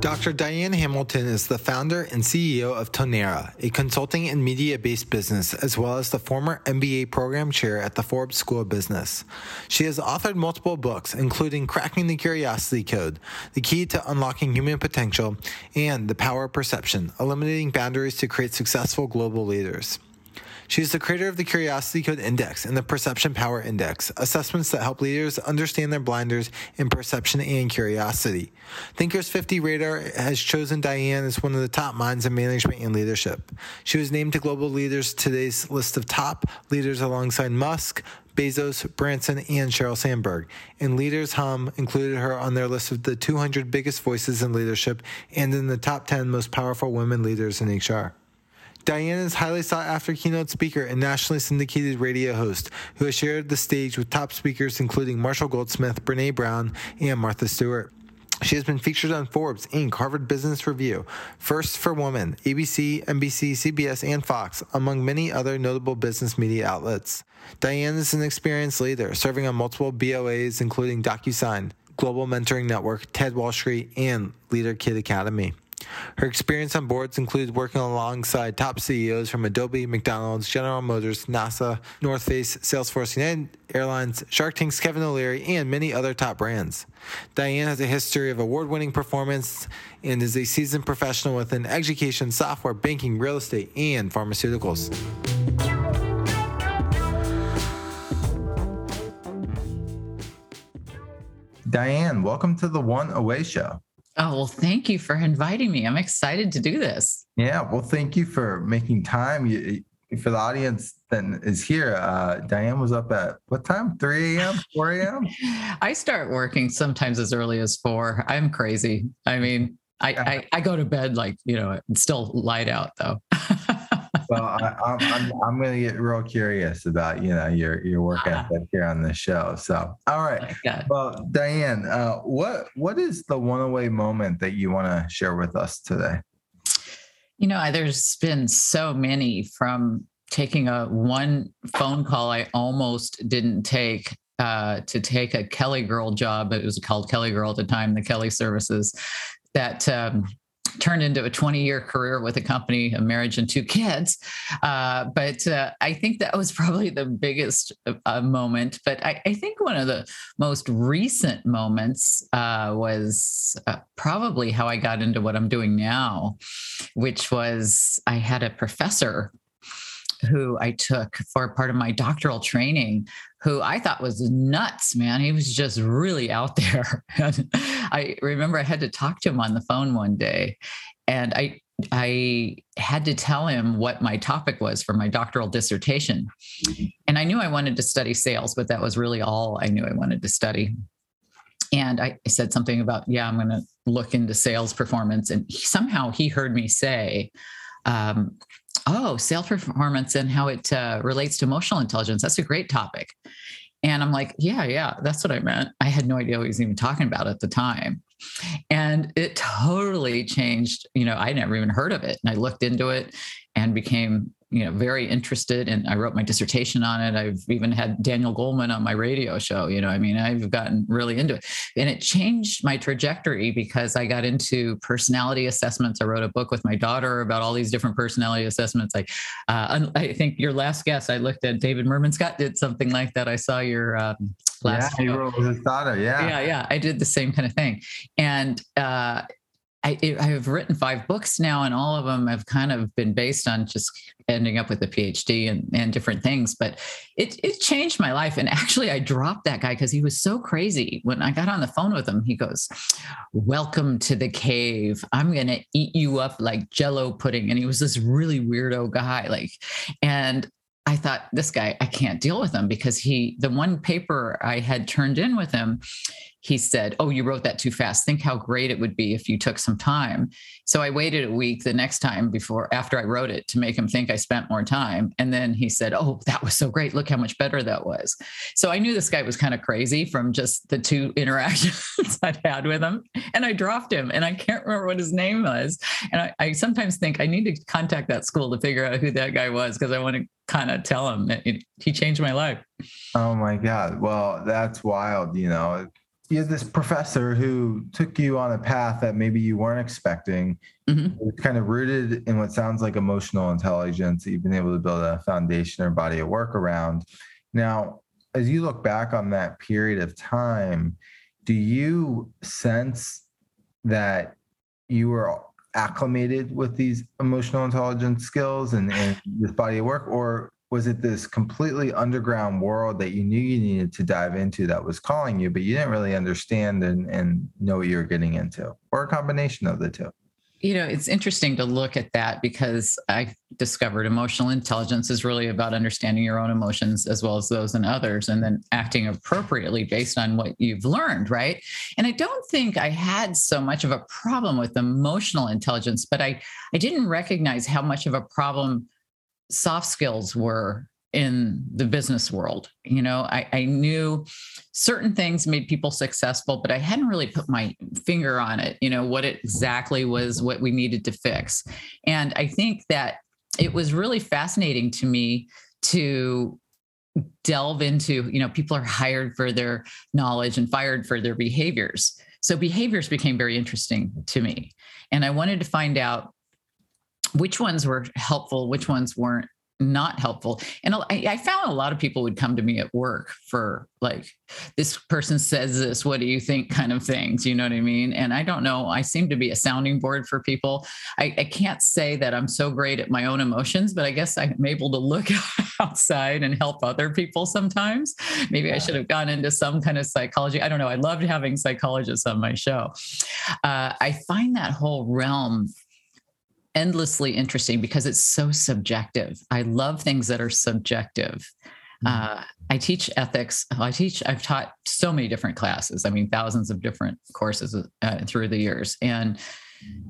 Dr. Diane Hamilton is the founder and CEO of Tonerra, a consulting and media based business, as well as the former MBA program chair at the Forbes School of Business. She has authored multiple books, including Cracking the Curiosity Code, The Key to Unlocking Human Potential, and The Power of Perception, Eliminating Boundaries to Create Successful Global Leaders. She is the creator of the Curiosity Code Index and the Perception Power Index, assessments that help leaders understand their blinders in perception and curiosity. Thinkers 50 Radar has chosen Diane as one of the top minds in management and leadership. She was named to Global Leaders today's list of top leaders alongside Musk, Bezos, Branson, and Sheryl Sandberg. And Leaders Hum included her on their list of the 200 biggest voices in leadership and in the top 10 most powerful women leaders in HR. Diane is highly sought after keynote speaker and nationally syndicated radio host who has shared the stage with top speakers including Marshall Goldsmith, Brene Brown, and Martha Stewart. She has been featured on Forbes, Inc., Harvard Business Review, First for Women, ABC, NBC, CBS, and Fox, among many other notable business media outlets. Diane is an experienced leader, serving on multiple BOAs, including DocuSign, Global Mentoring Network, TED Wall Street, and Leader Kid Academy. Her experience on boards includes working alongside top CEOs from Adobe, McDonald's, General Motors, NASA, North Face, Salesforce, United Airlines, Shark Tank's Kevin O'Leary, and many other top brands. Diane has a history of award winning performance and is a seasoned professional within education, software, banking, real estate, and pharmaceuticals. Diane, welcome to the One Away Show. Oh, well, thank you for inviting me. I'm excited to do this. Yeah, well, thank you for making time. You, for the audience that is here, uh, Diane was up at what time? 3 a.m., 4 a.m.? I start working sometimes as early as 4. I'm crazy. I mean, I, I, I go to bed like, you know, it's still light out though. well, I, am I'm, I'm going to get real curious about you know your your work ah. ethic here on the show. So, all right. Well, Diane, uh, what what is the one away moment that you want to share with us today? You know, there's been so many from taking a one phone call I almost didn't take uh, to take a Kelly Girl job. It was called Kelly Girl at the time, the Kelly Services. That um, turned into a 20 year career with a company, a marriage, and two kids. Uh, but uh, I think that was probably the biggest uh, moment. But I, I, think one of the most recent moments uh, was uh, probably how I got into what I'm doing now, which was I had a professor who I took for part of my doctoral training, who I thought was nuts, man. He was just really out there. and I remember I had to talk to him on the phone one day, and I I had to tell him what my topic was for my doctoral dissertation. And I knew I wanted to study sales, but that was really all I knew I wanted to study. And I said something about, yeah, I'm going to look into sales performance. And he, somehow he heard me say, um, oh, sales performance and how it uh, relates to emotional intelligence. That's a great topic. And I'm like, yeah, yeah, that's what I meant. I had no idea what he was even talking about at the time. And it totally changed. You know, I never even heard of it. And I looked into it and became you know very interested and i wrote my dissertation on it. I've even had daniel goleman on my radio show you know i mean i've gotten really into it. And it changed my trajectory because i got into personality assessments. I wrote a book with my daughter about all these different personality assessments. Like uh, i think your last guest i looked at david meerman scott did something like that. I saw your um, last yeah, he wrote with his daughter yeah. Yeah yeah i did the same kind of thing. And uh, I, I have written five books now, and all of them have kind of been based on just ending up with a PhD and, and different things. But it, it changed my life. And actually, I dropped that guy because he was so crazy. When I got on the phone with him, he goes, Welcome to the cave. I'm going to eat you up like jello pudding. And he was this really weirdo guy. Like, and I thought, this guy, I can't deal with him because he, the one paper I had turned in with him, he said, Oh, you wrote that too fast. Think how great it would be if you took some time. So I waited a week the next time before, after I wrote it to make him think I spent more time. And then he said, Oh, that was so great. Look how much better that was. So I knew this guy was kind of crazy from just the two interactions I'd had with him. And I dropped him and I can't remember what his name was. And I, I sometimes think I need to contact that school to figure out who that guy was because I want to kind of tell him that it, he changed my life. Oh my God. Well, that's wild. You know, you had this professor who took you on a path that maybe you weren't expecting. Mm-hmm. It's kind of rooted in what sounds like emotional intelligence that you've been able to build a foundation or body of work around. Now, as you look back on that period of time, do you sense that you were acclimated with these emotional intelligence skills and, and this body of work, or was it this completely underground world that you knew you needed to dive into that was calling you, but you didn't really understand and, and know what you were getting into, or a combination of the two? You know, it's interesting to look at that because I discovered emotional intelligence is really about understanding your own emotions as well as those in others and then acting appropriately based on what you've learned, right? And I don't think I had so much of a problem with emotional intelligence, but I I didn't recognize how much of a problem soft skills were in the business world. You know, I, I, knew certain things made people successful, but I hadn't really put my finger on it, you know, what it exactly was what we needed to fix. And I think that it was really fascinating to me to delve into, you know, people are hired for their knowledge and fired for their behaviors. So behaviors became very interesting to me. And I wanted to find out which ones were helpful, which ones weren't not helpful. And I, I, found a lot of people would come to me at work for like, this person says this, what do you think kind of things, you know what I mean? And I don't know, I seem to be a sounding board for people. I, I can't say that I'm so great at my own emotions, but I guess I'm able to look outside and help other people sometimes. Maybe yeah. I should have gone into some kind of psychology. I don't know. I loved having psychologists on my show. Uh, I find that whole realm endlessly interesting because it's so subjective. I love things that are subjective. Mm-hmm. Uh, I teach ethics. I teach, I've taught so many different classes. I mean, thousands of different courses uh, through the years. And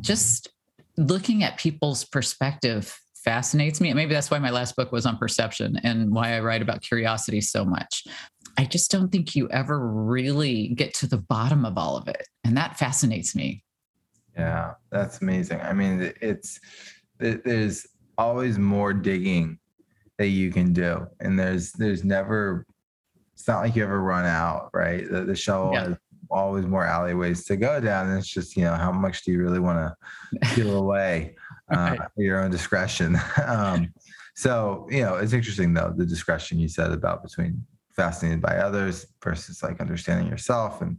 just looking at people's perspective fascinates me. And maybe that's why my last book was on perception and why I write about curiosity so much. I just don't think you ever really get to the bottom of all of it. And that fascinates me. Yeah, that's amazing. I mean, it's there's always more digging that you can do, and there's there's never. It's not like you ever run out, right? The, the shovel yeah. has always more alleyways to go down. And it's just you know how much do you really want to peel away uh, right. your own discretion. um, so you know it's interesting though the discretion you said about between fascinated by others versus like understanding yourself and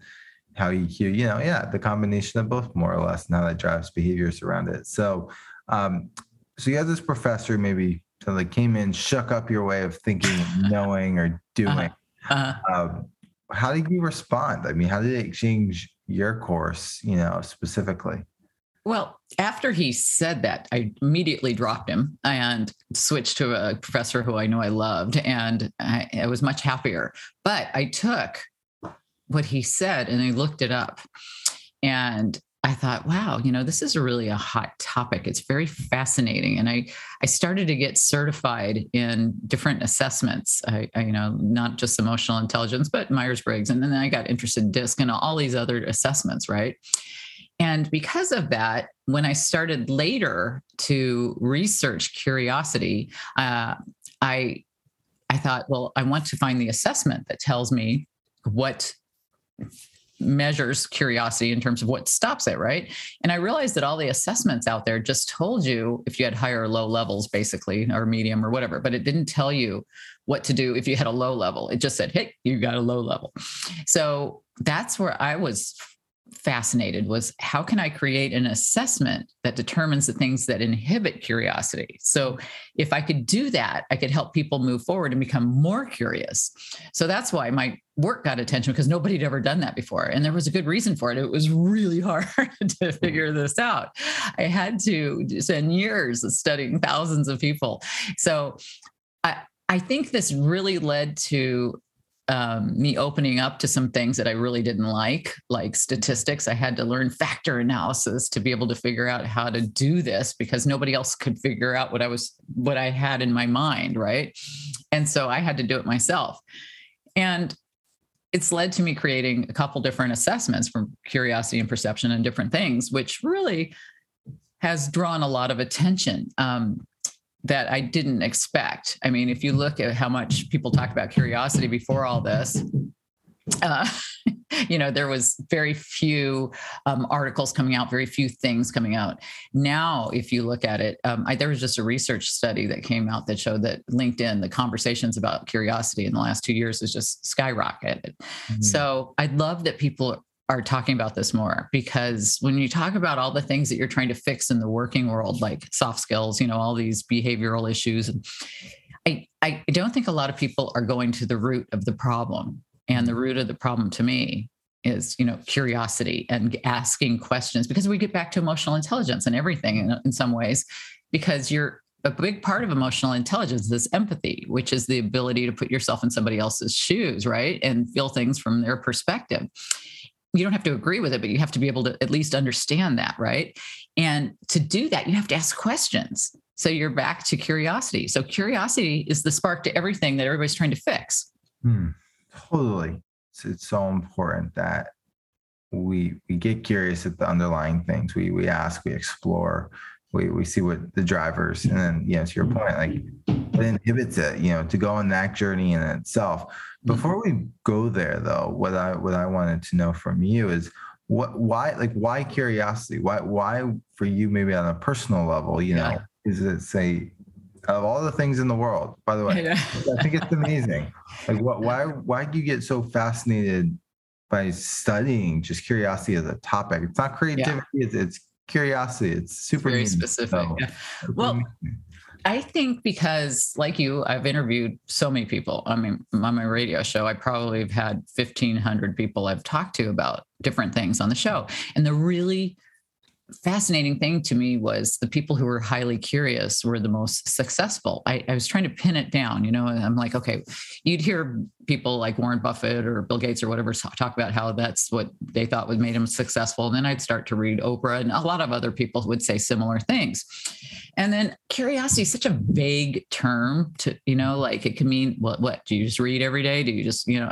how you you know yeah the combination of both more or less and how that drives behaviors around it so um so you had this professor maybe so like came in shook up your way of thinking knowing or doing uh-huh. Uh-huh. Um, how did you respond i mean how did it change your course you know specifically well, after he said that, I immediately dropped him and switched to a professor who I know I loved, and I, I was much happier. But I took what he said and I looked it up. And I thought, wow, you know, this is really a hot topic. It's very fascinating. And I, I started to get certified in different assessments, I, I you know, not just emotional intelligence, but Myers Briggs. And then I got interested in DISC and all these other assessments, right? And because of that, when I started later to research curiosity, uh, I, I thought, well, I want to find the assessment that tells me what measures curiosity in terms of what stops it, right? And I realized that all the assessments out there just told you if you had higher or low levels, basically, or medium or whatever, but it didn't tell you what to do if you had a low level. It just said, hey, you got a low level. So that's where I was fascinated was how can I create an assessment that determines the things that inhibit curiosity? So if I could do that, I could help people move forward and become more curious. So that's why my work got attention because nobody had ever done that before. And there was a good reason for it. It was really hard to mm-hmm. figure this out. I had to spend years studying thousands of people. So I, I think this really led to um, me opening up to some things that I really didn't like, like statistics. I had to learn factor analysis to be able to figure out how to do this because nobody else could figure out what I was, what I had in my mind. Right. And so I had to do it myself. And it's led to me creating a couple different assessments from curiosity and perception and different things, which really has drawn a lot of attention. Um, that I didn't expect. I mean, if you look at how much people talked about curiosity before all this, uh, you know, there was very few um, articles coming out, very few things coming out. Now, if you look at it, um, I, there was just a research study that came out that showed that LinkedIn, the conversations about curiosity in the last two years has just skyrocketed. Mm-hmm. So I love that people are talking about this more because when you talk about all the things that you're trying to fix in the working world, like soft skills, you know, all these behavioral issues, I, I don't think a lot of people are going to the root of the problem. And the root of the problem to me is, you know, curiosity and asking questions because we get back to emotional intelligence and everything in, in some ways, because you're a big part of emotional intelligence is empathy, which is the ability to put yourself in somebody else's shoes, right? And feel things from their perspective you don't have to agree with it, but you have to be able to at least understand that, right? And to do that, you have to ask questions. So you're back to curiosity. So curiosity is the spark to everything that everybody's trying to fix. Hmm, totally. It's, it's so important that we we get curious at the underlying things. We we ask, we explore, we we see what the drivers, and then yeah, to your point, like it inhibits it, you know, to go on that journey in itself. Mm-hmm. Before we go there, though, what I what I wanted to know from you is what why like why curiosity? Why why for you maybe on a personal level, you know, is it say of all the things in the world, by the way, I think it's amazing. Like what why why do you get so fascinated by studying just curiosity as a topic? It's not creativity, yeah. it's, it's curiosity. It's super very specific. Yeah. Well, I think because, like you, I've interviewed so many people. I mean, on my radio show, I probably have had 1,500 people I've talked to about different things on the show. And the really fascinating thing to me was the people who were highly curious were the most successful. I, I, was trying to pin it down, you know, and I'm like, okay, you'd hear people like Warren Buffett or Bill Gates or whatever talk about how that's what they thought would made them successful. And then I'd start to read Oprah and a lot of other people would say similar things. And then curiosity is such a vague term to, you know, like it can mean what, what do you just read every day? Do you just, you know,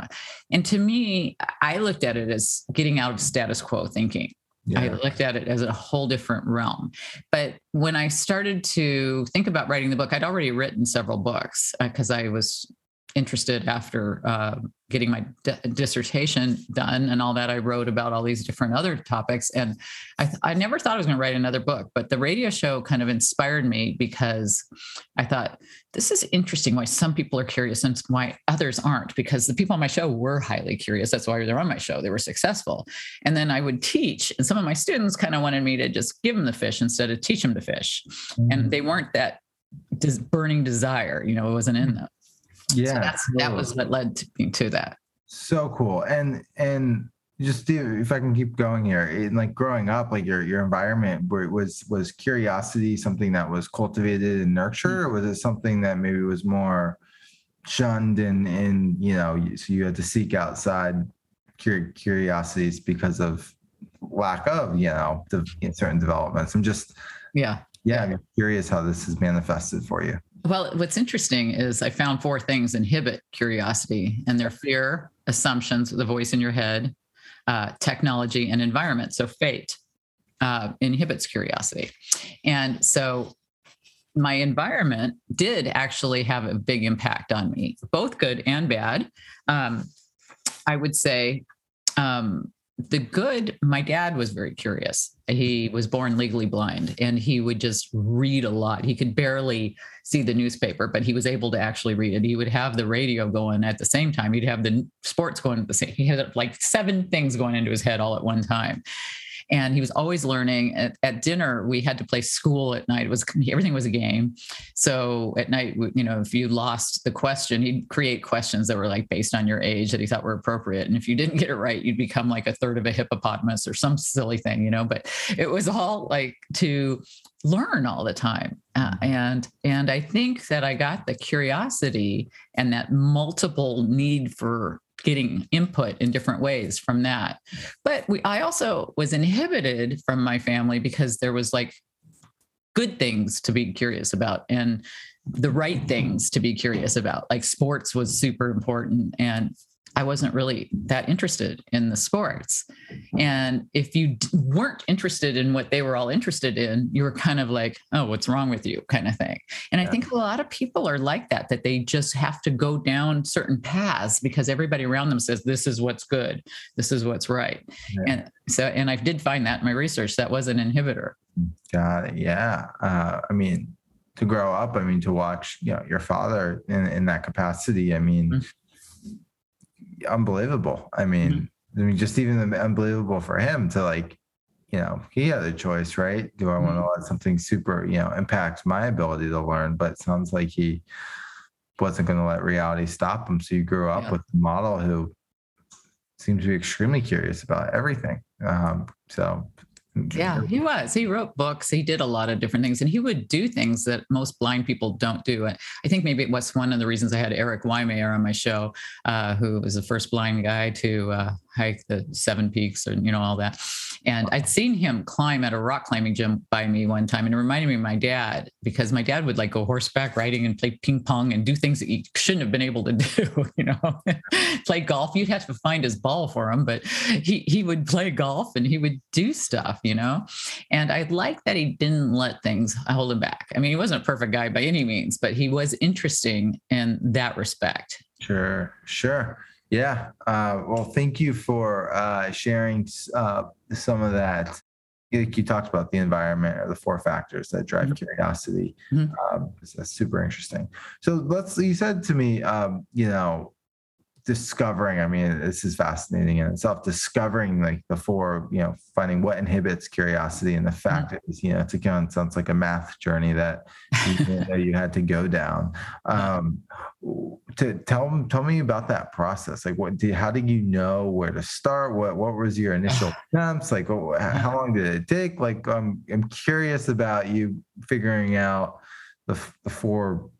and to me, I looked at it as getting out of status quo thinking yeah. I looked at it as a whole different realm. But when I started to think about writing the book, I'd already written several books because uh, I was interested after uh, getting my dissertation done and all that. I wrote about all these different other topics, and I, th- I never thought I was going to write another book. But the radio show kind of inspired me because I thought this is interesting. Why some people are curious and why others aren't? Because the people on my show were highly curious. That's why they're on my show. They were successful, and then I would teach, and some of my students kind of wanted me to just give them the fish instead of teach them to fish, mm-hmm. and they weren't that burning desire. You know, it wasn't in them. Yeah, so that's that was what led to, me to that. So cool, and and just if I can keep going here, in like growing up, like your your environment, where it was was curiosity something that was cultivated and nurtured, or was it something that maybe was more shunned and and you know, so you had to seek outside curiosities because of lack of you know the, certain developments. I'm just yeah yeah, I'm curious how this is manifested for you. Well, what's interesting is I found four things inhibit curiosity, and they're fear, assumptions, the voice in your head, uh, technology, and environment. So fate uh, inhibits curiosity. And so my environment did actually have a big impact on me, both good and bad. Um, I would say um, the good, my dad was very curious. He was born legally blind and he would just read a lot. He could barely see the newspaper, but he was able to actually read it. He would have the radio going at the same time. He'd have the sports going at the same. He had like seven things going into his head all at one time. And he was always learning. At, at dinner, we had to play school at night. It was everything was a game. So at night, you know, if you lost the question, he'd create questions that were like based on your age that he thought were appropriate. And if you didn't get it right, you'd become like a third of a hippopotamus or some silly thing, you know. But it was all like to learn all the time uh, mm-hmm. and and i think that i got the curiosity and that multiple need for getting input in different ways from that. But we, i also was inhibited from my family because there was like good things to be curious about and the right things to be curious about. Like sports was super important and I wasn't really that interested in the sports. And if you weren't interested in what they were all interested in, you were kind of like, oh, what's wrong with you kind of thing. And yeah. I think a lot of people are like that, that they just have to go down certain paths because everybody around them says, this is what's good, this is what's right. Yeah. And so, and I did find that in my research, that was an inhibitor. Got it. Yeah. Uh, I mean, to grow up, I mean, to watch, you know, your father in, in that capacity, I mean, mm-hmm unbelievable. I mean, mm-hmm. I mean, just even unbelievable for him to like, you know, he had a choice, right? Do I want to mm-hmm. let something super, you know, impact my ability to learn? But it sounds like he wasn't going to let reality stop him. So you grew up yeah. with a model who seems to be extremely curious about everything. Um, so yeah, he was. He wrote books. He did a lot of different things, and he would do things that most blind people don't do. I think maybe it was one of the reasons I had eric Weihenmayer on my show, uh, who was the first blind guy to uh, hike the seven peaks and you know all that. And I'd seen him climb at a rock climbing gym by me one time, and it reminded me of my dad because my dad would like go horseback riding and play ping pong and do things that he shouldn't have been able to do. You know, play golf. You'd have to find his ball for him, but he he would play golf and he would do stuff. You know, and I like that he didn't let things hold him back. I mean, he wasn't a perfect guy by any means, but he was interesting in that respect. Sure, sure. Yeah. Uh, well, thank you for uh, sharing uh, some of that. Like you talked about the environment or the four factors that drive mm-hmm. curiosity. Mm-hmm. Um, that's super interesting. So let's. You said to me, um, you know, discovering i mean this is fascinating in itself discovering like the four you know finding what inhibits curiosity and the fact mm-hmm. is you know it's again sounds like a math journey that you, you had to go down. Um to tell tell me about that process. Like what did how did you know where to start? What what was your initial attempts? Like how long did it take? Like i'm i'm curious about you figuring out the, the four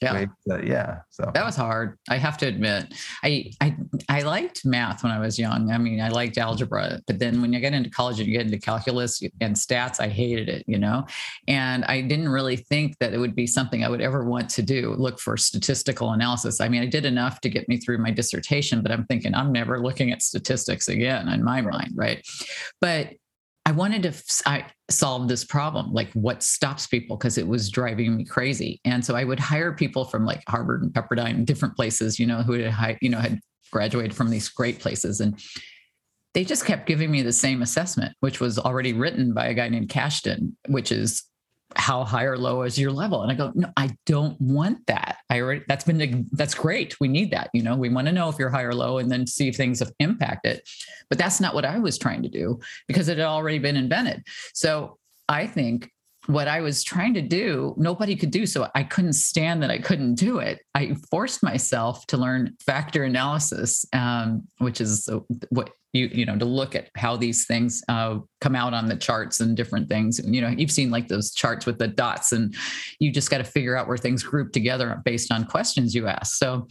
yeah. yeah so. That was hard i have to admit. I, I i liked math when i was young. I mean i liked algebra but then when you get into college and you get into calculus and stats i hated it you know? And i didn't really think that it would be something i would ever want to do look for statistical analysis. I mean i did enough to get me through my dissertation but i'm thinking i'm never looking at statistics again in my mind right? But I wanted to I solve this problem, like what stops people, because it was driving me crazy. And so I would hire people from like Harvard and Pepperdine different places, you know, who had, you know, had graduated from these great places. And they just kept giving me the same assessment, which was already written by a guy named Kashdan, which is how high or low is your level? And i go no i don't want that. I already that's been that's great. We need that you know? We want to know if you're high or low and then see if things have impacted. But that's not what i was trying to do because it had already been invented. So i think what I was trying to do, nobody could do. So I couldn't stand that I couldn't do it. I forced myself to learn factor analysis, um, which is what you you know to look at how these things uh, come out on the charts and different things. You know, you've seen like those charts with the dots, and you just got to figure out where things group together based on questions you ask. So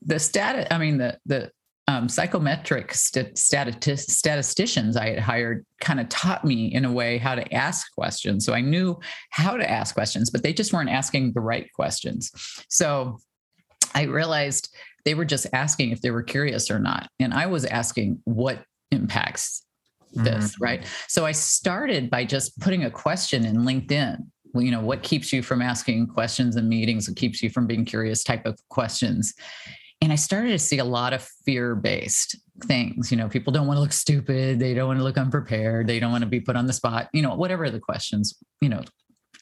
the stat, I mean the the um, psychometric st- statisticians I had hired kind of taught me in a way how to ask questions. So I knew how to ask questions, but they just weren't asking the right questions. So I realized they were just asking if they were curious or not. And I was asking what impacts this, mm-hmm. right? So I started by just putting a question in LinkedIn. Well, you know, what keeps you from asking questions in meetings? What keeps you from being curious type of questions? And I started to see a lot of fear based things. You know, people don't want to look stupid. They don't want to look unprepared. They don't want to be put on the spot. You know, whatever the questions, you know,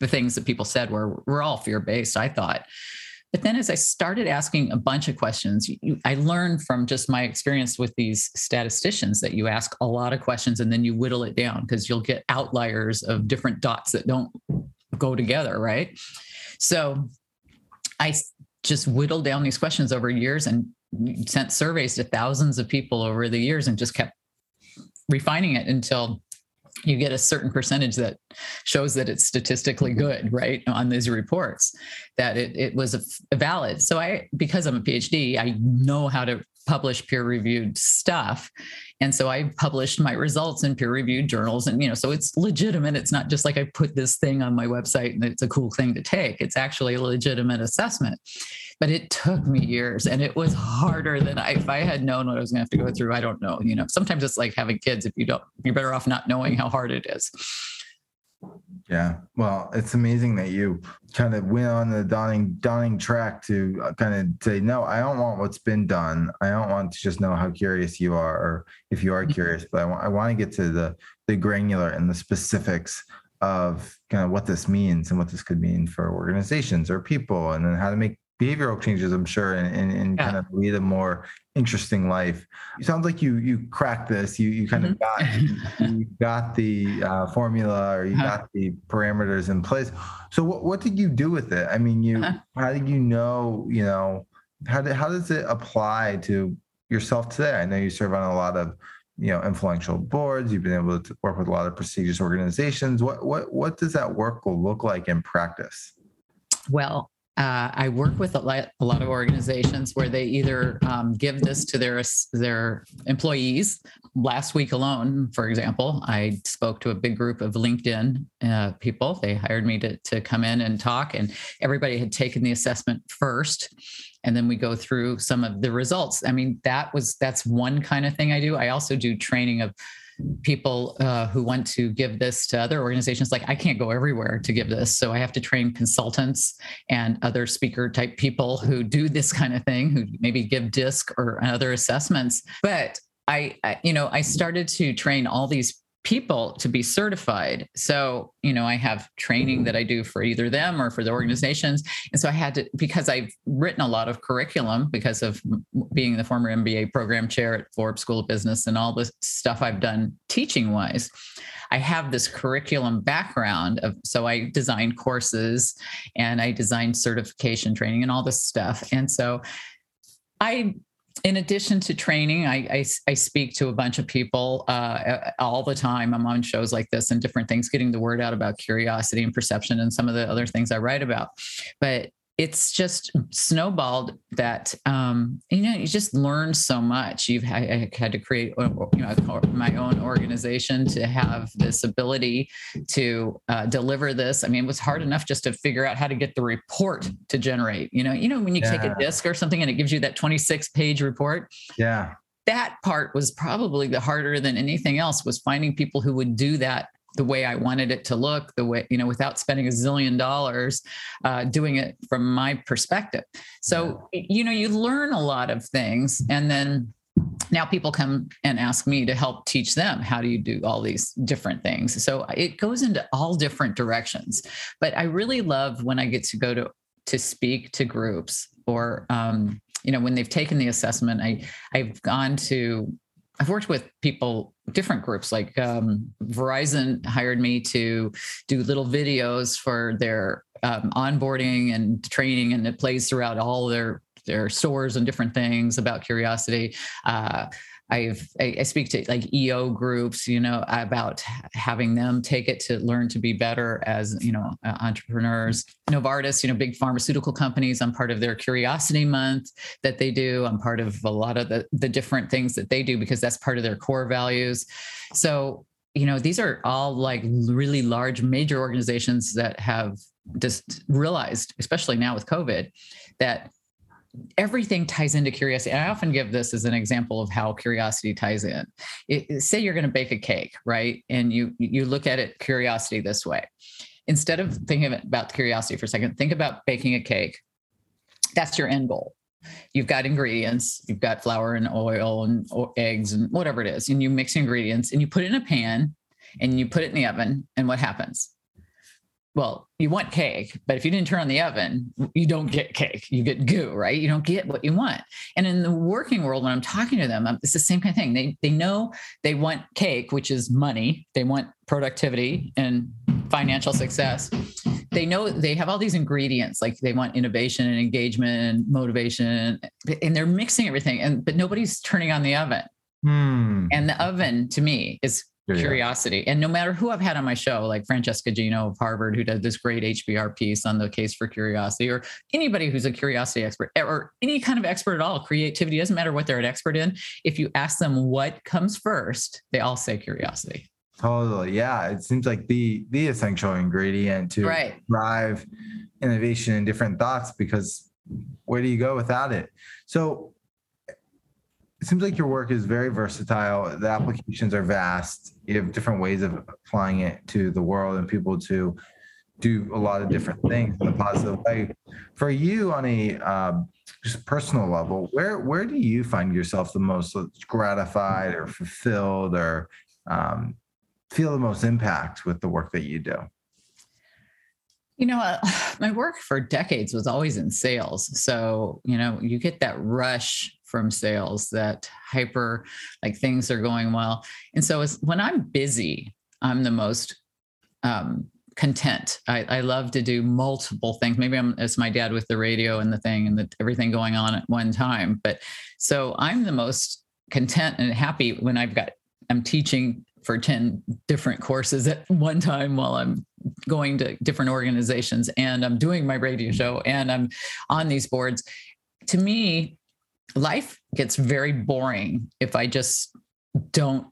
the things that people said were, were all fear based, I thought. But then as I started asking a bunch of questions, I learned from just my experience with these statisticians that you ask a lot of questions and then you whittle it down because you'll get outliers of different dots that don't go together, right? So I just whittled down these questions over years and sent surveys to thousands of people over the years and just kept refining it until you get a certain percentage that shows that it's statistically good right on these reports that it, it was a, a valid. So i because i'm a phd i know how to publish peer reviewed stuff and so i published my results in peer reviewed journals and you know so it's legitimate it's not just like i put this thing on my website and it's a cool thing to take it's actually a legitimate assessment but it took me years and it was harder than I, if I had known what I was going to have to go through. I don't know. You know, sometimes it's like having kids. If you don't, you're better off not knowing how hard it is. Yeah. Well, it's amazing that you kind of went on the dawning dawning track to uh, kind of say, no, I don't want what's been done. I don't want to just know how curious you are or if you are mm-hmm. curious, but I want I want to get to the the granular and the specifics of kind of what this means and what this could mean for organizations or people and then how to make behavioral changes, I'm sure, and, and, and yeah. kind of lead a more interesting life. It sounds like you you cracked this. You you kind mm-hmm. of got you got the uh, formula or you uh-huh. got the parameters in place. So what what did you do with it? I mean, you uh-huh. how did you know? You know, how did how does it apply to yourself today? I know you serve on a lot of you know influential boards you've been able to work with a lot of prestigious organizations what what what does that work look like in practice well uh, I work with a lot, a lot, of organizations where they either um, give this to their their employees. Last week alone, for example, I spoke to a big group of LinkedIn uh, people. They hired me to to come in and talk, and everybody had taken the assessment first, and then we go through some of the results. I mean, that was that's one kind of thing I do. I also do training of people uh, who want to give this to other organizations. Like i can't go everywhere to give this so i have to train consultants and other speaker type people who do this kind of thing who maybe give disc or other assessments. But I, I you know i started to train all these people to be certified. So, you know, I have training that I do for either them or for the organizations. And so I had to, because I've written a lot of curriculum because of being the former MBA program chair at Forbes School of Business and all the stuff I've done teaching wise. I have this curriculum background of so I designed courses and I designed certification training and all this stuff. And so I in addition to training, I, I, I, speak to a bunch of people uh, all the time. I'm on shows like this and different things, getting the word out about curiosity and perception and some of the other things I write about. But it's just snowballed that um, you know you just learn so much. You've had, I had to create uh, you know, my own organization to have this ability to uh, deliver this. I mean, it was hard enough just to figure out how to get the report to generate. You know, you know when you yeah. take a disc or something and it gives you that 26 page report. Yeah, that part was probably the harder than anything else. Was finding people who would do that the way I wanted it to look, the way, you know, without spending a zillion dollars uh, doing it from my perspective. So, you know, you learn a lot of things. And then now people come and ask me to help teach them how do you do all these different things. So it goes into all different directions. But I really love when I get to go to to speak to groups or um, you know when they've taken the assessment i i've gone to I've worked with people, different groups, like um, Verizon hired me to do little videos for their um, onboarding and training, and it plays throughout all their their stores and different things about curiosity. Uh, I've I, I, speak to like EO groups, you know, about having them take it to learn to be better as you know uh, entrepreneurs. Novartis, you know, big pharmaceutical companies. I'm part of their Curiosity Month that they do. I'm part of a lot of the the different things that they do because that's part of their core values. So you know, these are all like really large, major organizations that have just realized, especially now with COVID, that everything ties into curiosity. And I often give this as an example of how curiosity ties in. It, say you're going to bake a cake, right? And you you look at it curiosity this way. Instead of thinking about curiosity for a second, think about baking a cake. That's your end goal. You've got ingredients, you've got flour and oil and eggs and whatever it is, and you mix ingredients and you put it in a pan and you put it in the oven. And what happens? Well, you want cake, but if you didn't turn on the oven, you don't get cake. You get goo, right? You don't get what you want. And in the working world, when I'm talking to them, it's the same kind of thing. They they know they want cake, which is money. They want productivity and financial success. They know they have all these ingredients, like they want innovation and engagement and motivation, and they're mixing everything. And but nobody's turning on the oven. Hmm. And the oven to me is curiosity. And no matter who I've had on my show, like Francesca Gino of Harvard, who did this great HBR piece on the case for curiosity, or anybody who's a curiosity expert, or any kind of expert at all, creativity doesn't matter what they're an expert in. If you ask them what comes first, they all say curiosity. Totally. Yeah. It seems like the the essential ingredient to right. drive innovation and different thoughts because where do you go without it? So it seems like your work is very versatile. The applications are vast. You have different ways of applying it to the world and people to do a lot of different things in a positive way. For you, on a um, just personal level, where where do you find yourself the most gratified or fulfilled or um, feel the most impact with the work that you do? You know, uh, my work for decades was always in sales. So, you know, you get that rush from sales, that hyper, like things are going well. And so it's, when I'm busy, I'm the most um, content. I, I, love to do multiple things. Maybe I'm as my dad with the radio and the thing and the, everything going on at one time. But so I'm the most content and happy when I've got I'm teaching for 10 different courses at one time while I'm going to different organizations and I'm doing my radio show and I'm on these boards. To me, life gets very boring if I just don't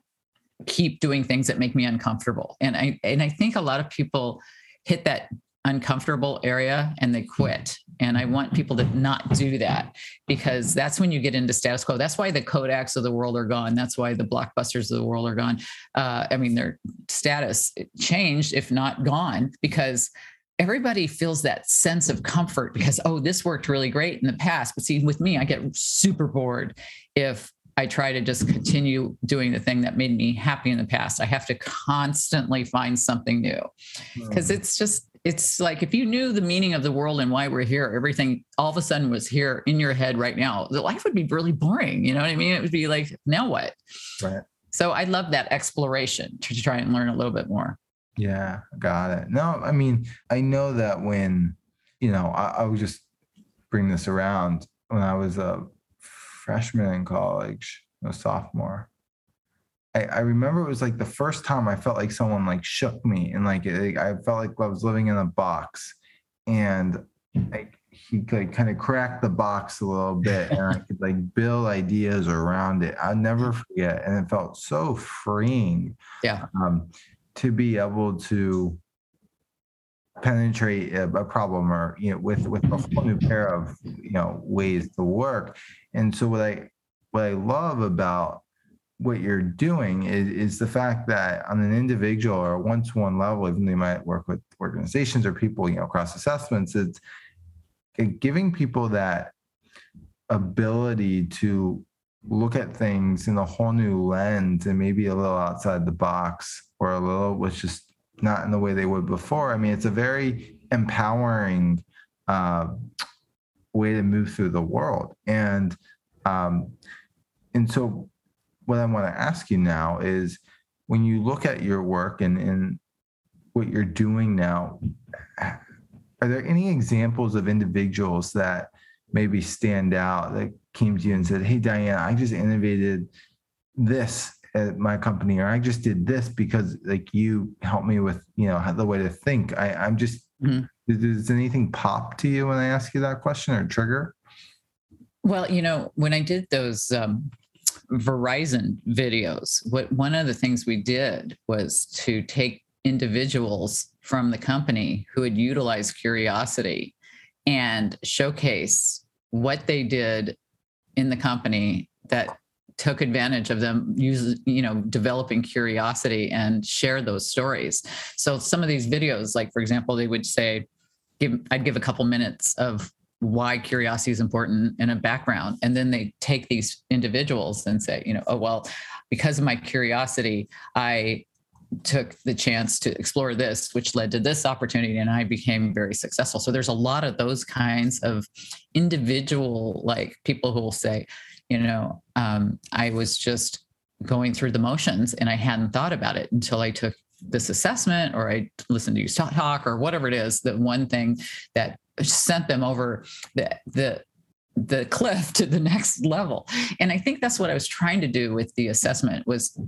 keep doing things that make me uncomfortable. And I and I think a lot of people hit that uncomfortable area and they quit. And I want people to not do that because that's when you get into status quo. That's why the Kodaks of the world are gone. That's why the blockbusters of the world are gone. Uh, I mean, their status changed, if not gone, because everybody feels that sense of comfort because oh this worked really great in the past. But see with me i get super bored if i try to just continue doing the thing that made me happy in the past. I have to constantly find something new. Because mm. it's just it's like if you knew the meaning of the world and why we're here everything all of a sudden was here in your head right now the life would be really boring you know what i mean? It would be like now what? Right. So i love that exploration to try and learn a little bit more yeah, got it. No, I mean, I know that when, you know, I, I would just bring this around when I was a freshman in college, a sophomore. I, I remember it was like the first time I felt like someone like shook me and like it, I felt like I was living in a box and like he like kind of cracked the box a little bit and I could like build ideas around it. I'll never forget. And it felt so freeing. Yeah. Um, to be able to penetrate a, a, problem or you know with with a whole new pair of you know ways to work. And so what i what i love about what you're doing is, is the fact that on an individual or one-to-one level even they might work with organizations or people you know across assessments it's giving people that ability to look at things in a whole new lens and maybe a little outside the box or a little was just not in the way they would before. I mean, it's a very empowering uh, way to move through the world. And um, and so what I want to ask you now is when you look at your work and, and what you're doing now, are there any examples of individuals that maybe stand out that came to you and said, Hey Diane, I just innovated this at my company or i just did this because like you helped me with you know the way to think i i'm just mm-hmm. does anything pop to you when i ask you that question or trigger well you know when i did those um, verizon videos what one of the things we did was to take individuals from the company who had utilized curiosity and showcase what they did in the company that took advantage of them use you know developing curiosity and share those stories so some of these videos like for example they would say give i'd give a couple minutes of why curiosity is important in a background and then they take these individuals and say you know oh well because of my curiosity i took the chance to explore this, which led to this opportunity, and I became very successful. So there's a lot of those kinds of individual, like people who will say, you know, um, I was just going through the motions and I hadn't thought about it until I took this assessment or I listened to you talk or whatever it is. The one thing that sent them over the the the cliff to the next level. And I think that's what I was trying to do with the assessment was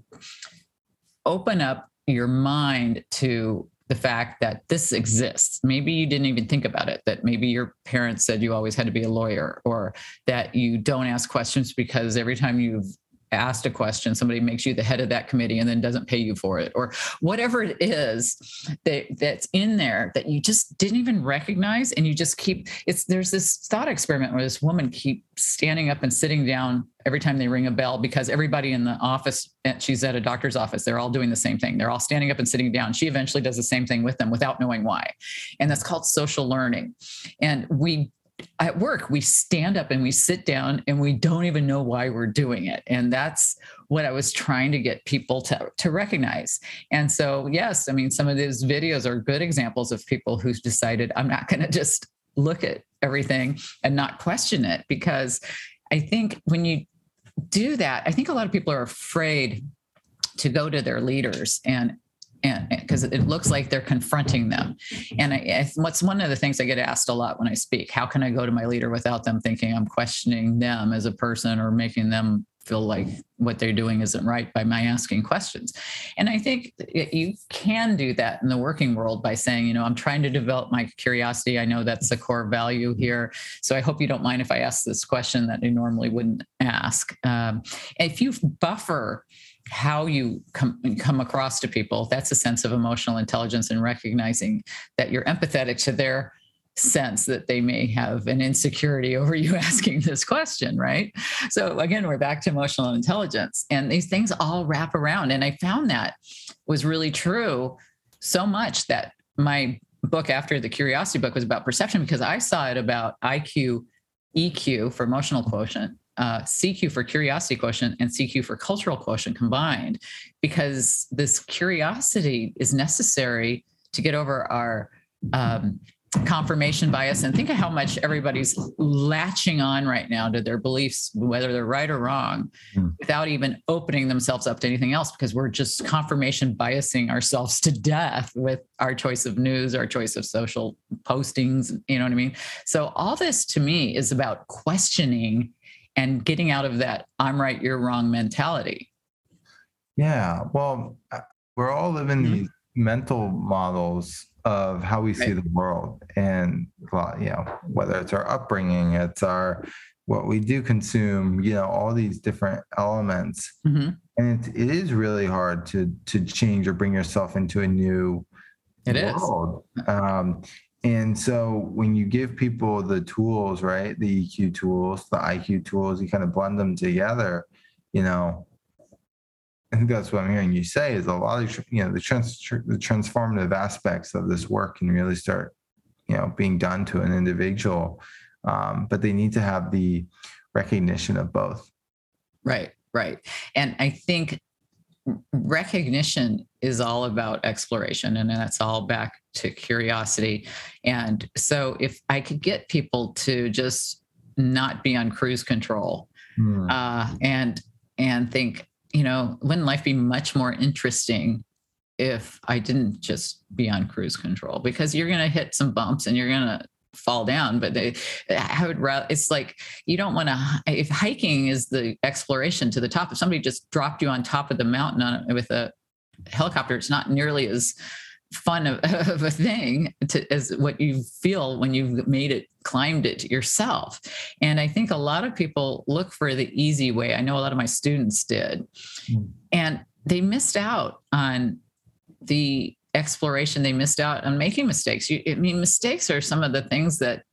open up your mind to the fact that this exists. Maybe you didn't even think about it, that maybe your parents said you always had to be a lawyer, or that you don't ask questions because every time you've asked a question, somebody makes you the head of that committee and then doesn't pay you for it, or whatever it is that that's in there that you just didn't even recognize, and you just keep. It's there's this thought experiment where this woman keeps standing up and sitting down every time they ring a bell because everybody in the office, eh, she's at a doctor's office, they're all doing the same thing. They're all standing up and sitting down. She eventually does the same thing with them without knowing why, and that's called social learning. And we at work we stand up and we sit down and we don't even know why we're doing it. And that's what i was trying to get people to, to recognize. And so yes i mean some of these videos are good examples of people who decided i'm not going to just look at everything and not question it. Because i think when you do that i think a lot of people are afraid to go to their leaders and because it looks like they're confronting them. And I, I, what's one of the things i get asked a lot when i speak how can i go to my leader without them thinking i'm questioning them as a person or making them feel like what they're doing isn't right by my asking questions? And i think you can do that in the working world by saying you know i'm trying to develop my curiosity. I know that's a core value here. So i hope you don't mind if i ask this question that you normally wouldn't ask. Um, if you buffer how you come, come across to people that's a sense of emotional intelligence and recognizing that you're empathetic to their sense that they may have an insecurity over you asking this question right? So again we're back to emotional intelligence and these things all wrap around and i found that was really true so much that my book after the curiosity book was about perception because i saw it about iq eq for emotional quotient uh, CQ for curiosity quotient and CQ for cultural quotient combined, because this curiosity is necessary to get over our um, confirmation bias and think of how much everybody's latching on right now to their beliefs whether they're right or wrong mm. without even opening themselves up to anything else because we're just confirmation biasing ourselves to death with our choice of news our choice of social postings you know what i mean so all this to me is about questioning and getting out of that I'm right, you're wrong mentality. Yeah. Well, uh, we're all living mm-hmm. these mental models of how we see the world and you know whether it's our upbringing it's our what we do consume you know all these different elements mm-hmm. and it, it is really hard to to change or bring yourself into a new it world. is. Um, and so when you give people the tools, right, the EQ tools, the IQ tools, you kind of blend them together, you know, I think that's what I'm hearing you say is a lot of, you know, the, trans, the transformative aspects of this work can really start, you know, being done to an individual. Um, but they need to have the recognition of both. Right, right. And I think recognition is all about exploration and that's all back to curiosity and so if i could get people to just not be on cruise control mm. uh, and and think you know wouldn't life be much more interesting if i didn't just be on cruise control because you're going to hit some bumps and you're going to fall down but they, i would rather it's like you don't want to if hiking is the exploration to the top if somebody just dropped you on top of the mountain on, with a helicopter it's not nearly as fun of, of a thing to, as what you feel when you've made it climbed it yourself. And i think a lot of people look for the easy way. I know a lot of my students did. Mm. and they missed out on the exploration they missed out on making mistakes. You, i mean mistakes are some of the things that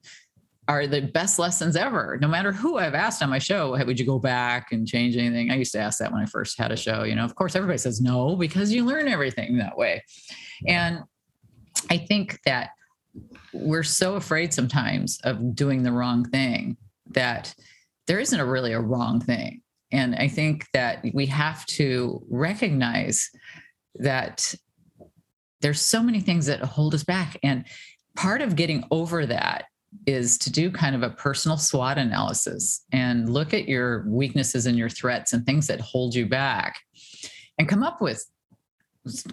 are the best lessons ever. No matter who i've asked on my show hey, would you go back and change anything? I used to ask that when i first had a show you know. Of course everybody says no because you learn everything that way. And i think that we're so afraid sometimes of doing the wrong thing that there isn't a really a wrong thing. And i think that we have to recognize that there's so many things that hold us back. And part of getting over that is to do kind of a personal SWOT analysis and look at your weaknesses and your threats and things that hold you back and come up with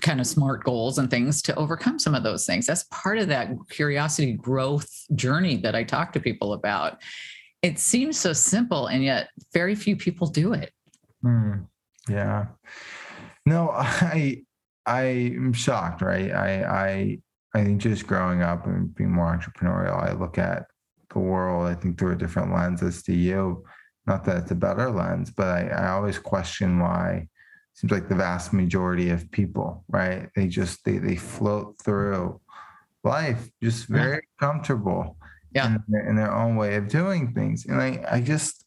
kind of smart goals and things to overcome some of those things. That's part of that curiosity growth journey that I talk to people about. It seems so simple, and yet very few people do it. Mm, yeah. No, I I am shocked, right? I I I think just growing up and being more entrepreneurial, I look at the world, I think through a different lens as to you. Not that it's a better lens, but I, I always question why seems like the vast majority of people, right? They just they they float through life just very yeah. comfortable yeah. in, their, in, their, own way of doing things. And I I just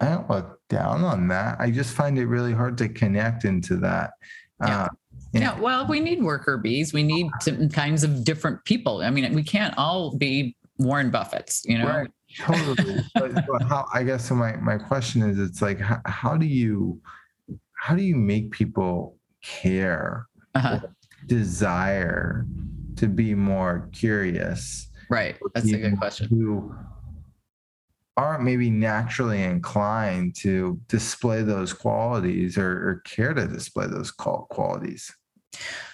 I don't look down on that. I just find it really hard to connect into that. Yeah. Uh, yeah, well, we need worker bees. We need some kinds of different people. I mean, we can't all be Warren Buffett's, you know. Right. Totally. but, but how? I guess so. My my question is, it's like, how, how do you, how do you make people care, uh-huh. desire to be more curious? Right. That's a good question. Who aren't maybe naturally inclined to display those qualities or, or care to display those qualities?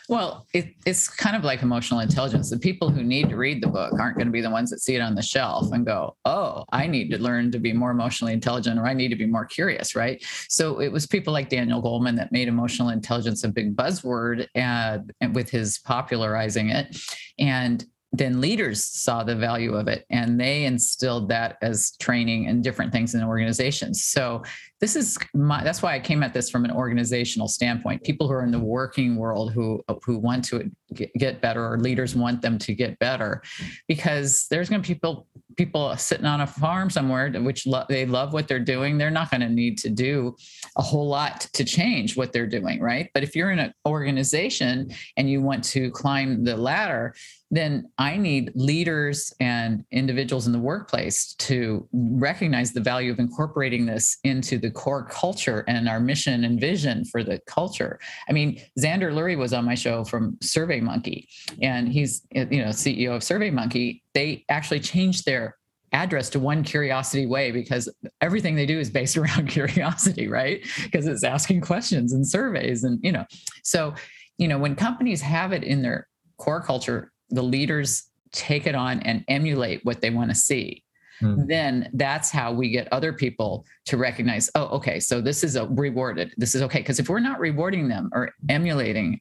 Well, it, it's kind of like emotional intelligence. The people who need to read the book aren't going to be the ones that see it on the shelf and go, oh, I need to learn to be more emotionally intelligent or I need to be more curious, right? So it was people like Daniel Goleman that made emotional intelligence a big buzzword and, and with his popularizing it. And then leaders saw the value of it and they instilled that as training and different things in organizations. So this is my that's why i came at this from an organizational standpoint. People who are in the working world who who want to get better or leaders want them to get better because there's going to be people people sitting on a farm somewhere which lo- they love what they're doing. They're not going to need to do a whole lot to change what they're doing right? But if you're in an organization and you want to climb the ladder then I need leaders and individuals in the workplace to recognize the value of incorporating this into the core culture and our mission and vision for the culture. I mean, Zander Lurie was on my show from Survey Monkey, and he's you know CEO of Survey Monkey. They actually changed their address to one curiosity way because everything they do is based around curiosity right because it's asking questions and surveys and you know so you know when companies have it in their core culture the leaders take it on and emulate what they want to see hmm. then that's how we get other people to recognize oh okay so this is a rewarded this is okay because if we're not rewarding them or emulating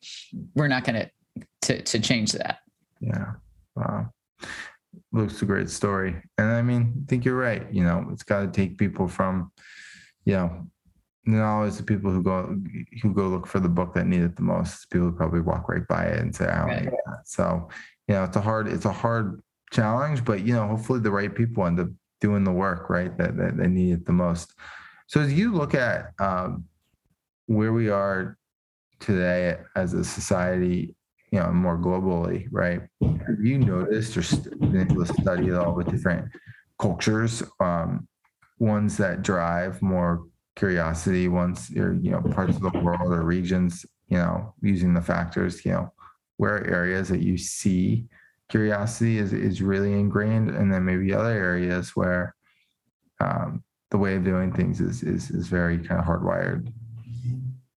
we're not going to to change that. Yeah wow. Luke's a great story. And i mean i think you're right you know it's got to take people from you know not always the people who go who go look for the book that need it the most. People probably walk right by it and say i don't right. need that. So you know, it's a hard, it's a hard challenge, but you know, hopefully the right people end up doing the work, right? That that, that need it the most. So as you look at um, where we are today as a society, you know, more globally, right? Have you noticed or been able to study at all with different cultures, um, ones that drive more curiosity, ones or you know parts of the world or regions, you know, using the factors, you know, where areas that you see curiosity is, is really ingrained and then maybe other areas where um, the way of doing things is, is, is very kind of hardwired.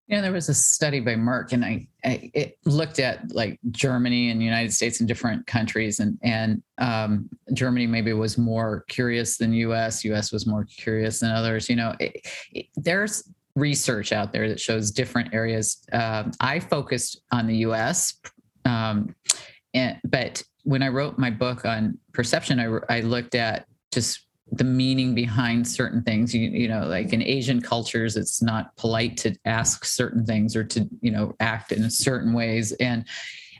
You know, there was a study by Merck, and I, I it looked at like Germany and United States and different countries, and and um, Germany maybe was more curious than U.S. U.S. was more curious than others. You know, it, it, there's research out there that shows different areas. Uh, I focused on the U.S. Um, and, but when I wrote my book on perception, I, I looked at just the meaning behind certain things. You, you know, like in Asian cultures, it's not polite to ask certain things or to, you know, act in certain ways. And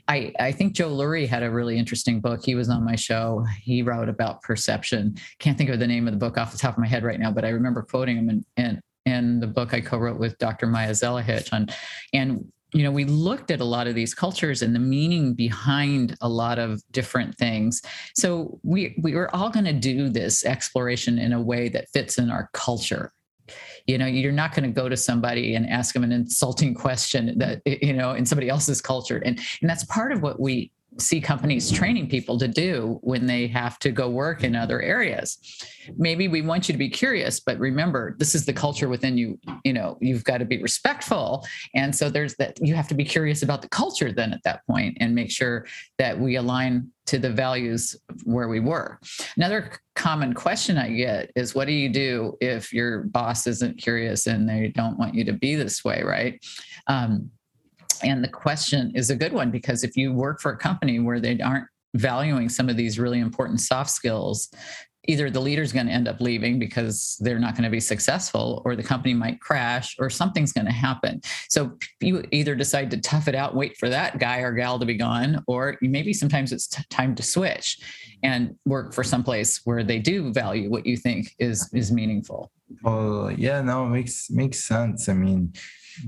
I, I think Joe Lurie had a really interesting book. He was on my show. He wrote about perception. Can't think of the name of the book off the top of my head right now, but I remember quoting him and and in the book I co-wrote with Dr. Maja Zelihic on, and you know, we looked at a lot of these cultures and the meaning behind a lot of different things. So we we were all going to do this exploration in a way that fits in our culture. you know you're not going to go to somebody and ask them an insulting question that you know in somebody else's culture and and that's part of what we see companies training people to do when they have to go work in other areas. Maybe we want you to be curious, but remember, this is the culture within you. You know, you've got to be respectful. And so there's that you have to be curious about the culture then at that point and make sure that we align to the values where we were. Another common question I get is what do you do if your boss isn't curious and they don't want you to be this way, right? Um, and the question is a good one because if you work for a company where they aren't valuing some of these really important soft skills, either the leader's going to end up leaving because they're not going to be successful or the company might crash or something's going to happen. So you either decide to tough it out wait for that guy or gal to be gone or maybe sometimes it's t- time to switch and work for someplace where they do value what you think is is meaningful. Well yeah no it makes makes sense. I mean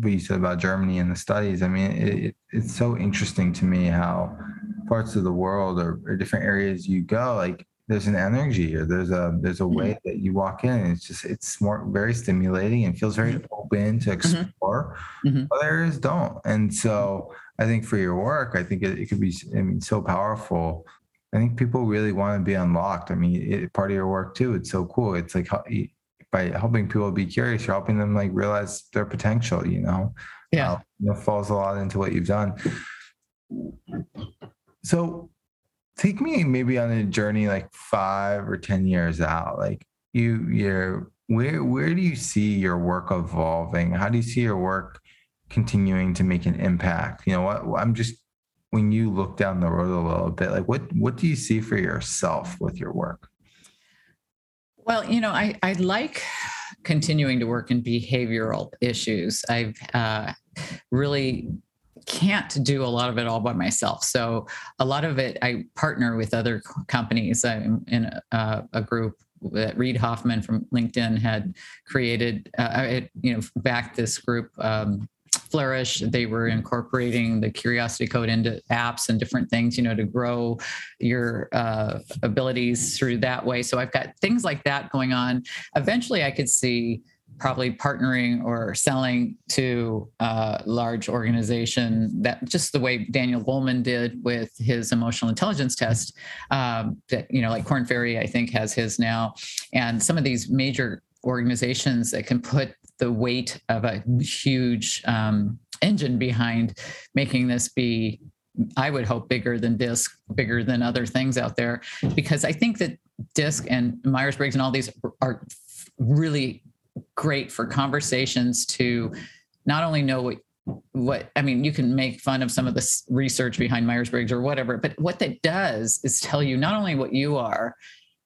what you said about Germany and the studies. I mean, it, it's so interesting to me how parts of the world or, or, different areas you go, like there's an energy or there's a there's a mm-hmm. way that you walk in. And it's just it's more very stimulating and feels very mm-hmm. open to mm-hmm. explore. Mm-hmm. Others don't, and so I think for your work, I think it, it could be I mean so powerful. I think people really want to be unlocked. I mean, it, part of your work too. It's so cool. It's like by helping people be curious, you're helping them like realize their potential, you know? Yeah. Uh, you falls a lot into what you've done. So take me maybe on a journey like five or 10 years out. Like you, you're, where, where do you see your work evolving? How do you see your work continuing to make an impact? You know what? I'm just, when you look down the road a little bit, like what, what do you see for yourself with your work? Well, you know, I, I like continuing to work in behavioral issues. I've uh, really can't do a lot of it all by myself. So a lot of it, I partner with other companies. I'm in a, a group that Reid Hoffman from LinkedIn had created. Uh, it, you know, backed this group. Um, flourish. They were incorporating the curiosity code into apps and different things you know to grow your uh, abilities through that way. So i've got things like that going on. Eventually i could see probably partnering or selling to a large organization that just the way Daniel Goleman did with his emotional intelligence test um, that you know like Korn Ferry I think has his now. And some of these major organizations that can put the weight of a huge um, engine behind making this be I would hope bigger than DISC, bigger than other things out there, because I think that DISC and Myers Briggs and all these are really great for conversations to not only know what what I mean, you can make fun of some of the research behind Myers Briggs or whatever, but what that does is tell you not only what you are,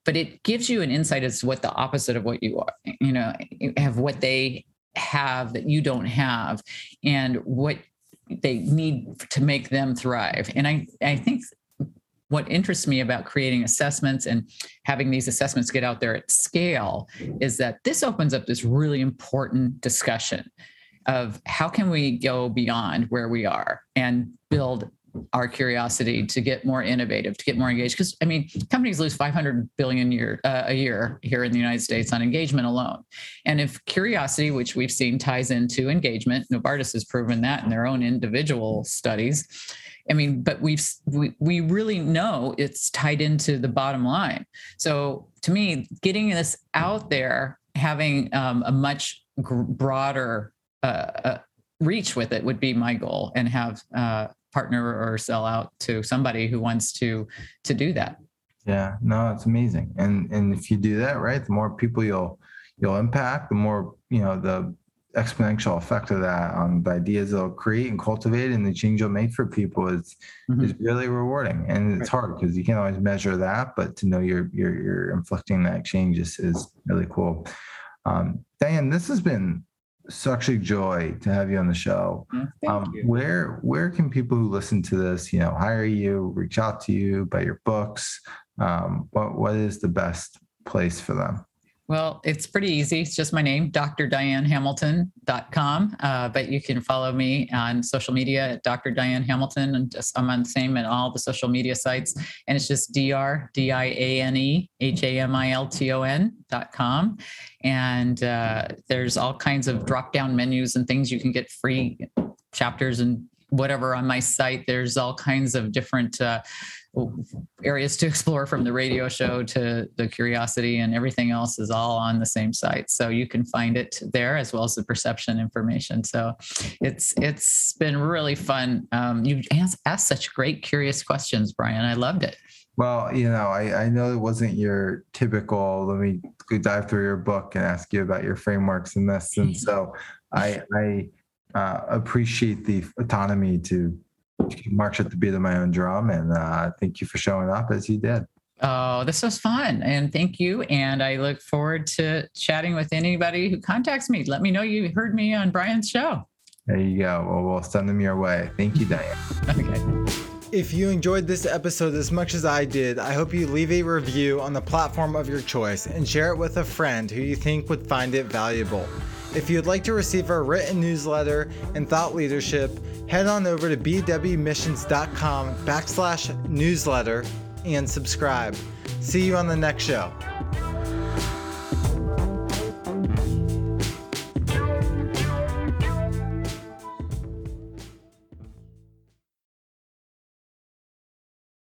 but it gives you an insight as to what the opposite of what you are, you know, have what they have that you don't have and what they need to make them thrive. And I, I think what interests me about creating assessments and having these assessments get out there at scale is that this opens up this really important discussion of how can we go beyond where we are and build our curiosity to get more innovative, to get more engaged. Because I mean, companies lose 500 billion year uh, a year here in the United States on engagement alone. And if curiosity, which we've seen ties into engagement, Novartis has proven that in their own individual studies. I mean, but we've we, we really know it's tied into the bottom line. So to me, getting this out there, having um, a much broader uh, uh, reach with it would be my goal, and have uh, partner or sell out to somebody who wants to to do that. Yeah no it's amazing. And and if you do that right the more people you'll you'll impact the more you know the exponential effect of that on the ideas they'll create and cultivate and the change you'll make for people is mm-hmm. is really rewarding. And it's hard because you can't always measure that but to know you're you're, you're inflicting that change is, is really cool. Um, Diane, this has been such a joy to have you on the show. Um, where where can people who listen to this, you know, hire you, reach out to you, buy your books? Um, what what is the best place for them? Well, it's pretty easy. It's just my name, drdianehamilton.com. Uh, but you can follow me on social media at Dr. Diane Hamilton. And just, I'm on the same at all the social media sites. And it's just dr, D I A N E H A M I L T O N.com. And uh, there's all kinds of drop down menus and things you can get free chapters and whatever on my site. There's all kinds of different uh, areas to explore from the radio show to the curiosity and everything else is all on the same site so you can find it there as well as the perception information so it's it's been really fun um, you asked, asked such great curious questions brian i loved it well, you know, I, I know it wasn't your typical, let me dive through your book and ask you about your frameworks in this. And so I, I uh, appreciate the autonomy to march at the beat of my own drum. And uh, thank you for showing up as you did. Oh, this was fun. And thank you. And I look forward to chatting with anybody who contacts me. Let me know you heard me on Brian's show. There you go. Well, we'll send them your way. Thank you, Diane. okay. If you enjoyed this episode as much as I did, I hope you leave a review on the platform of your choice and share it with a friend who you think would find it valuable. If you'd like to receive our written newsletter and thought leadership, head on over to bwmissions.com backslash newsletter and subscribe. See you on the next show.